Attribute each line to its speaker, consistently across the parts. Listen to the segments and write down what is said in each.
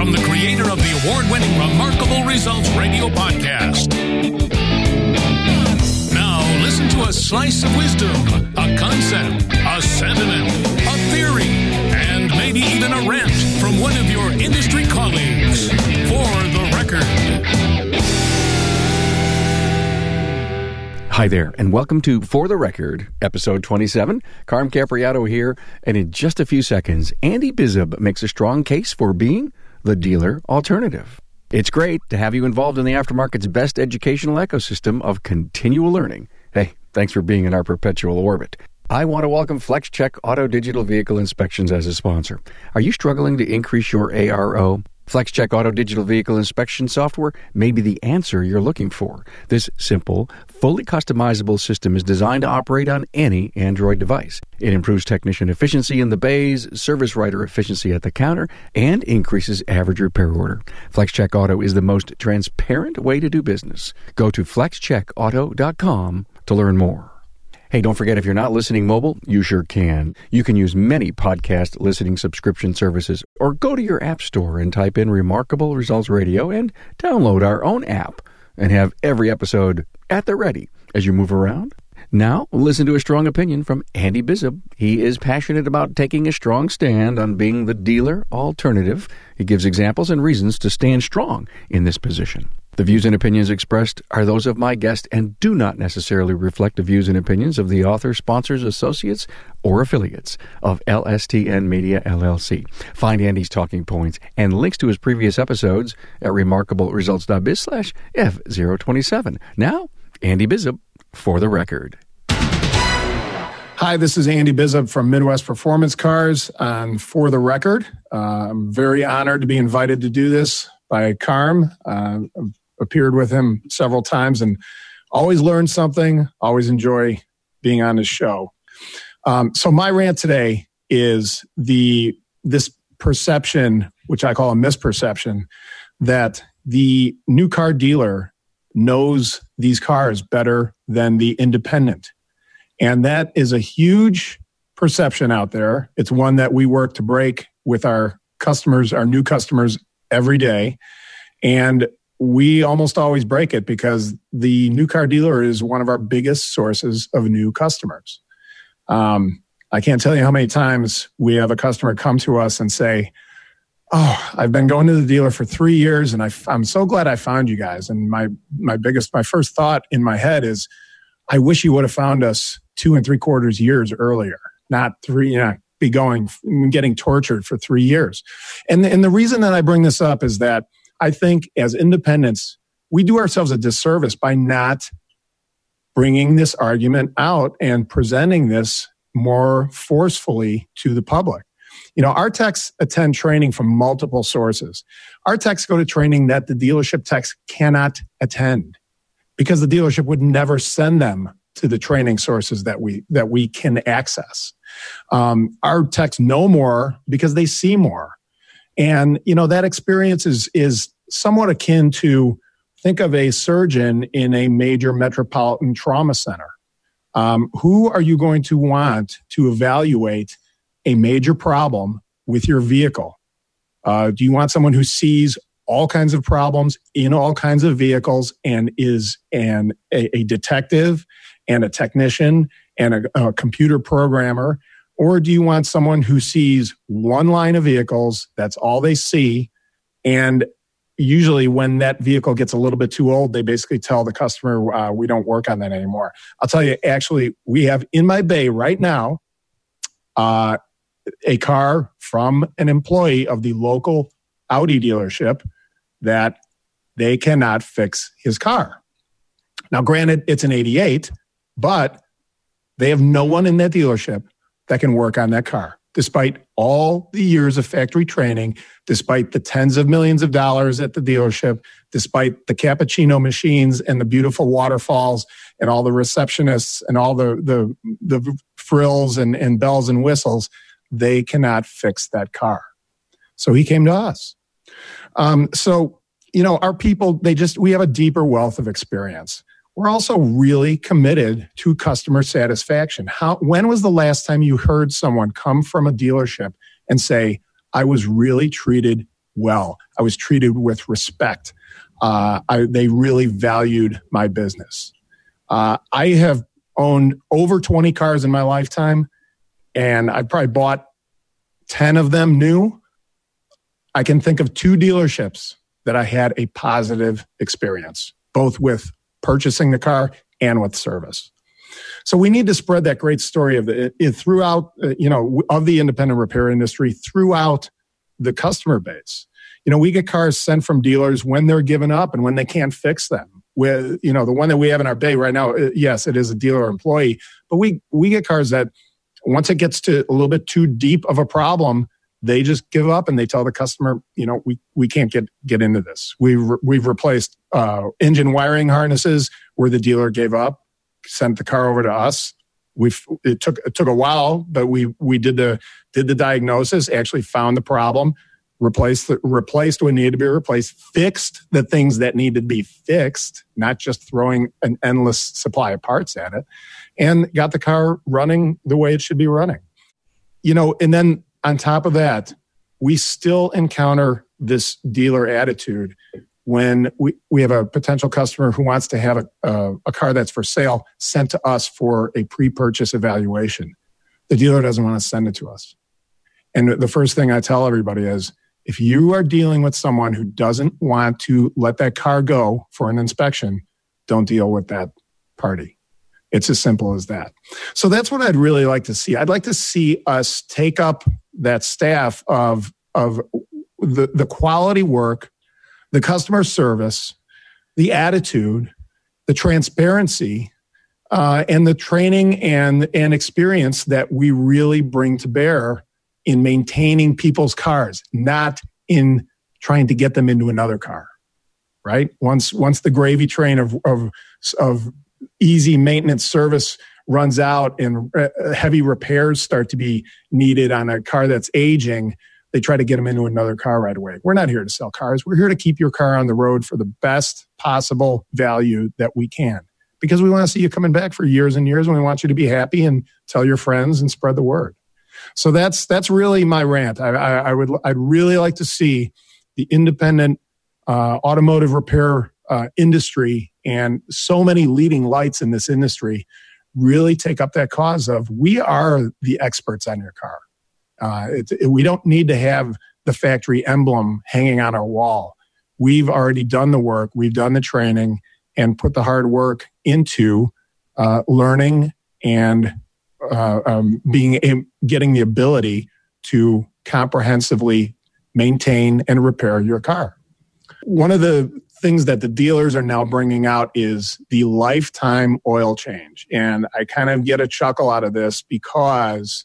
Speaker 1: from the creator of the award winning Remarkable Results Radio podcast. Now, listen to a slice of wisdom, a concept, a sentiment, a theory, and maybe even a rant from one of your industry colleagues. For the record.
Speaker 2: Hi there, and welcome to For the Record, episode 27. Carm Capriotto here, and in just a few seconds, Andy Bizub makes a strong case for being the dealer alternative. It's great to have you involved in the aftermarket's best educational ecosystem of continual learning. Hey, thanks for being in our perpetual orbit. I want to welcome FlexCheck Auto Digital Vehicle Inspections as a sponsor. Are you struggling to increase your ARO? FlexCheck Auto Digital Vehicle Inspection software may be the answer you're looking for. This simple, fully customizable system is designed to operate on any Android device. It improves technician efficiency in the bays, service writer efficiency at the counter, and increases average repair order. FlexCheck Auto is the most transparent way to do business. Go to flexcheckauto.com to learn more. Hey, don't forget if you're not listening mobile, you sure can. You can use many podcast listening subscription services or go to your app store and type in Remarkable Results Radio and download our own app and have every episode at the ready as you move around. Now, listen to a strong opinion from Andy Bizub. He is passionate about taking a strong stand on being the dealer alternative. He gives examples and reasons to stand strong in this position. The views and opinions expressed are those of my guest and do not necessarily reflect the views and opinions of the author, sponsors, associates, or affiliates of LSTN Media LLC. Find Andy's talking points and links to his previous episodes at remarkableresults.biz slash F027. Now, Andy Bizub for the record.
Speaker 3: Hi, this is Andy Bizub from Midwest Performance Cars. Um, for the record, uh, I'm very honored to be invited to do this by Carm. Uh, appeared with him several times and always learn something, always enjoy being on his show. Um, so my rant today is the this perception, which I call a misperception, that the new car dealer knows these cars better than the independent. And that is a huge perception out there. It's one that we work to break with our customers, our new customers every day. And we almost always break it because the new car dealer is one of our biggest sources of new customers. Um, I can't tell you how many times we have a customer come to us and say, Oh, I've been going to the dealer for three years and I, am so glad I found you guys. And my, my biggest, my first thought in my head is, I wish you would have found us two and three quarters years earlier, not three, you know, be going, getting tortured for three years. And, and the reason that I bring this up is that I think as independents, we do ourselves a disservice by not bringing this argument out and presenting this more forcefully to the public. You know, our techs attend training from multiple sources. Our techs go to training that the dealership techs cannot attend because the dealership would never send them to the training sources that we that we can access. Um, our techs know more because they see more, and you know that experience is is somewhat akin to think of a surgeon in a major metropolitan trauma center. Um, who are you going to want to evaluate a major problem with your vehicle? Uh, do you want someone who sees all kinds of problems in all kinds of vehicles and is an a, a detective and a technician and a, a, computer programmer or do you want someone who sees one line of vehicles that's all they see and usually when that vehicle gets a little bit too old they basically tell the customer uh, we don't work on that anymore i'll tell you actually we have in my bay right now uh, a car from an employee of the local audi dealership that they cannot fix his car. Now, granted, it's an 88, but they have no one in that dealership that can work on that car, despite all the years of factory training, despite the tens of millions of dollars at the dealership, despite the cappuccino machines and the beautiful waterfalls and all the receptionists and all the, the, the frills and, and bells and whistles, they cannot fix that car. So he came to us. Um, so, you know, our people, they just, we have a deeper wealth of experience. We're also really committed to customer satisfaction. How, when was the last time you heard someone come from a dealership and say, I was really treated well. I was treated with respect. Uh, I, they really valued my business. Uh, I have owned over 20 cars in my lifetime, and I probably bought 10 of them new. I can think of two dealerships that I had a positive experience, both with purchasing the car and with service. So we need to spread that great story of the it, throughout, uh, you know, of the independent repair industry throughout the customer base. You know, we get cars sent from dealers when they're given up and when they can't fix them. With you know the one that we have in our bay right now, yes, it is a dealer employee, but we we get cars that once it gets to a little bit too deep of a problem, they just give up and they tell the customer, you know, we, we can't get, get into this. We've, we've replaced uh, engine wiring harnesses where the dealer gave up, sent the car over to us. We it took it took a while, but we we did the did the diagnosis, actually found the problem, replaced the, replaced what needed to be replaced, fixed the things that needed to be fixed, not just throwing an endless supply of parts at it, and got the car running the way it should be running. You know, and then on top of that, we still encounter this dealer attitude when we, we have a potential customer who wants to have a, a, a car that's for sale sent to us for a pre purchase evaluation. The dealer doesn't want to send it to us. And the first thing I tell everybody is if you are dealing with someone who doesn't want to let that car go for an inspection, don't deal with that party. It's as simple as that. So that's what I'd really like to see. I'd like to see us take up that staff of of the, the quality work, the customer service, the attitude, the transparency, uh, and the training and and experience that we really bring to bear in maintaining people's cars, not in trying to get them into another car. Right? Once once the gravy train of of of easy maintenance service runs out and uh, heavy repairs start to be needed on a car that's aging, they try to get them into another car right away. We're not here to sell cars. We're here to keep your car on the road for the best possible value that we can because we want to see you coming back for years and years and we want you to be happy and tell your friends and spread the word. So that's that's really my rant. I, I, I would I'd really like to see the independent uh, automotive repair uh, industry and so many leading lights in this industry really take up that cause of we are the experts on your car. Uh, it, it, we don't need to have the factory emblem hanging on our wall. We've already done the work, we've done the training, and put the hard work into uh, learning and uh, um, being getting the ability to comprehensively maintain and repair your car. One of the things that the dealers are now bringing out is the lifetime oil change. And I kind of get a chuckle out of this because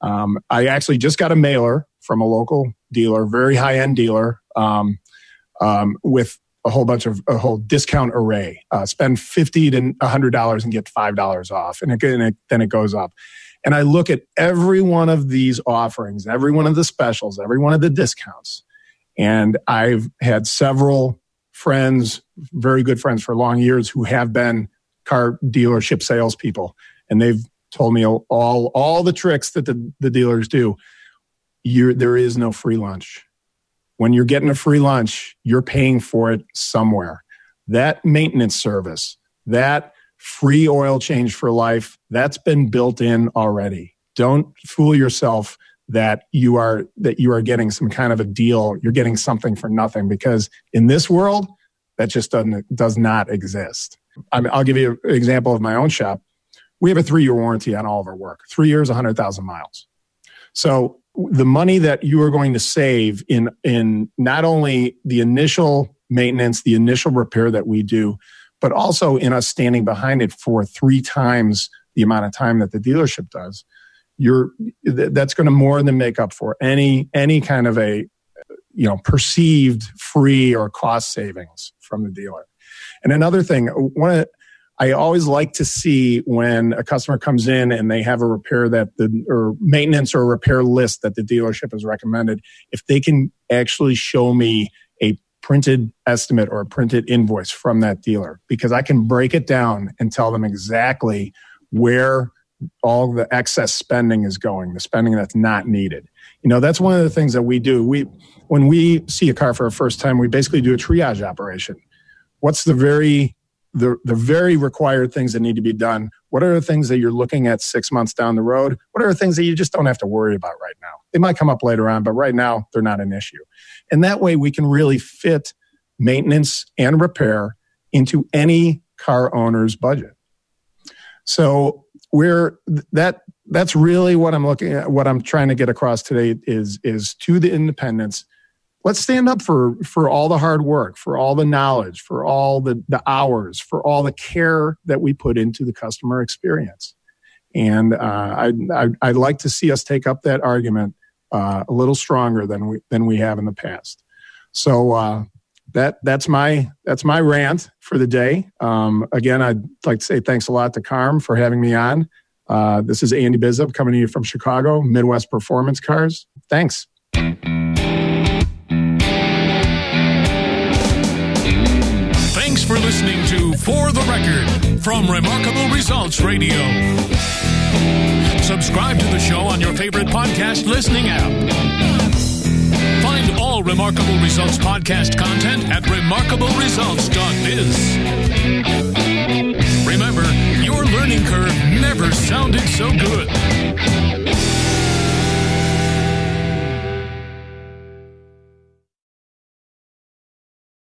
Speaker 3: um, I actually just got a mailer from a local dealer, very high end dealer, um, um, with a whole bunch of a whole discount array. Uh, spend fifty to hundred dollars and get five dollars off, and, it, and it, then it goes up. And I look at every one of these offerings, every one of the specials, every one of the discounts, and I've had several friends, very good friends for long years who have been car dealership salespeople, and they've told me all all the tricks that the, the dealers do. You're, there is no free lunch. When you're getting a free lunch, you're paying for it somewhere. That maintenance service, that free oil change for life, that's been built in already. Don't fool yourself that you are that you are getting some kind of a deal. You're getting something for nothing because in this world that just doesn't does not exist. I mean, i'll give you an example of my own shop. We have a three year warranty on all of our work. Three years 100000 miles. So the money that you are going to save in in not only the initial maintenance the initial repair that we do but also in us standing behind it for three times the amount of time that the dealership does you're that's going to more than make up for any any kind of a you know perceived free or cost savings from the dealer. And another thing one I always like to see when a customer comes in and they have a repair that the or maintenance or repair list that the dealership has recommended, if they can actually show me a printed estimate or a printed invoice from that dealer, because I can break it down and tell them exactly where all the excess spending is going, the spending that's not needed. You know, that's one of the things that we do. We when we see a car for a first time, we basically do a triage operation. What's the very the, the very required things that need to be done? What are the things that you're looking at six months down the road? What are the things that you just don't have to worry about right now? They might come up later on, but right now they're not an issue. And that way we can really fit maintenance and repair into any car owner's budget. So we're that that's really what I'm looking at. What I'm trying to get across today is is to the independents. Let's stand up for for all the hard work, for all the knowledge, for all the the hours, for all the care that we put into the customer experience. And uh, I, I I'd like to see us take up that argument uh, a little stronger than we than we have in the past. So uh, that that's my that's my rant for the day. Um, again, I'd like to say thanks a lot to Carm for having me on. Uh, this is Andy Bizub coming to you from Chicago, Midwest Performance Cars. Thanks.
Speaker 1: Thanks for listening to For the Record from Remarkable Results Radio. Subscribe to the show on your favorite podcast listening app. Find all Remarkable Results podcast content at remarkableresults.biz. Remember, your learning curve never sounded so good.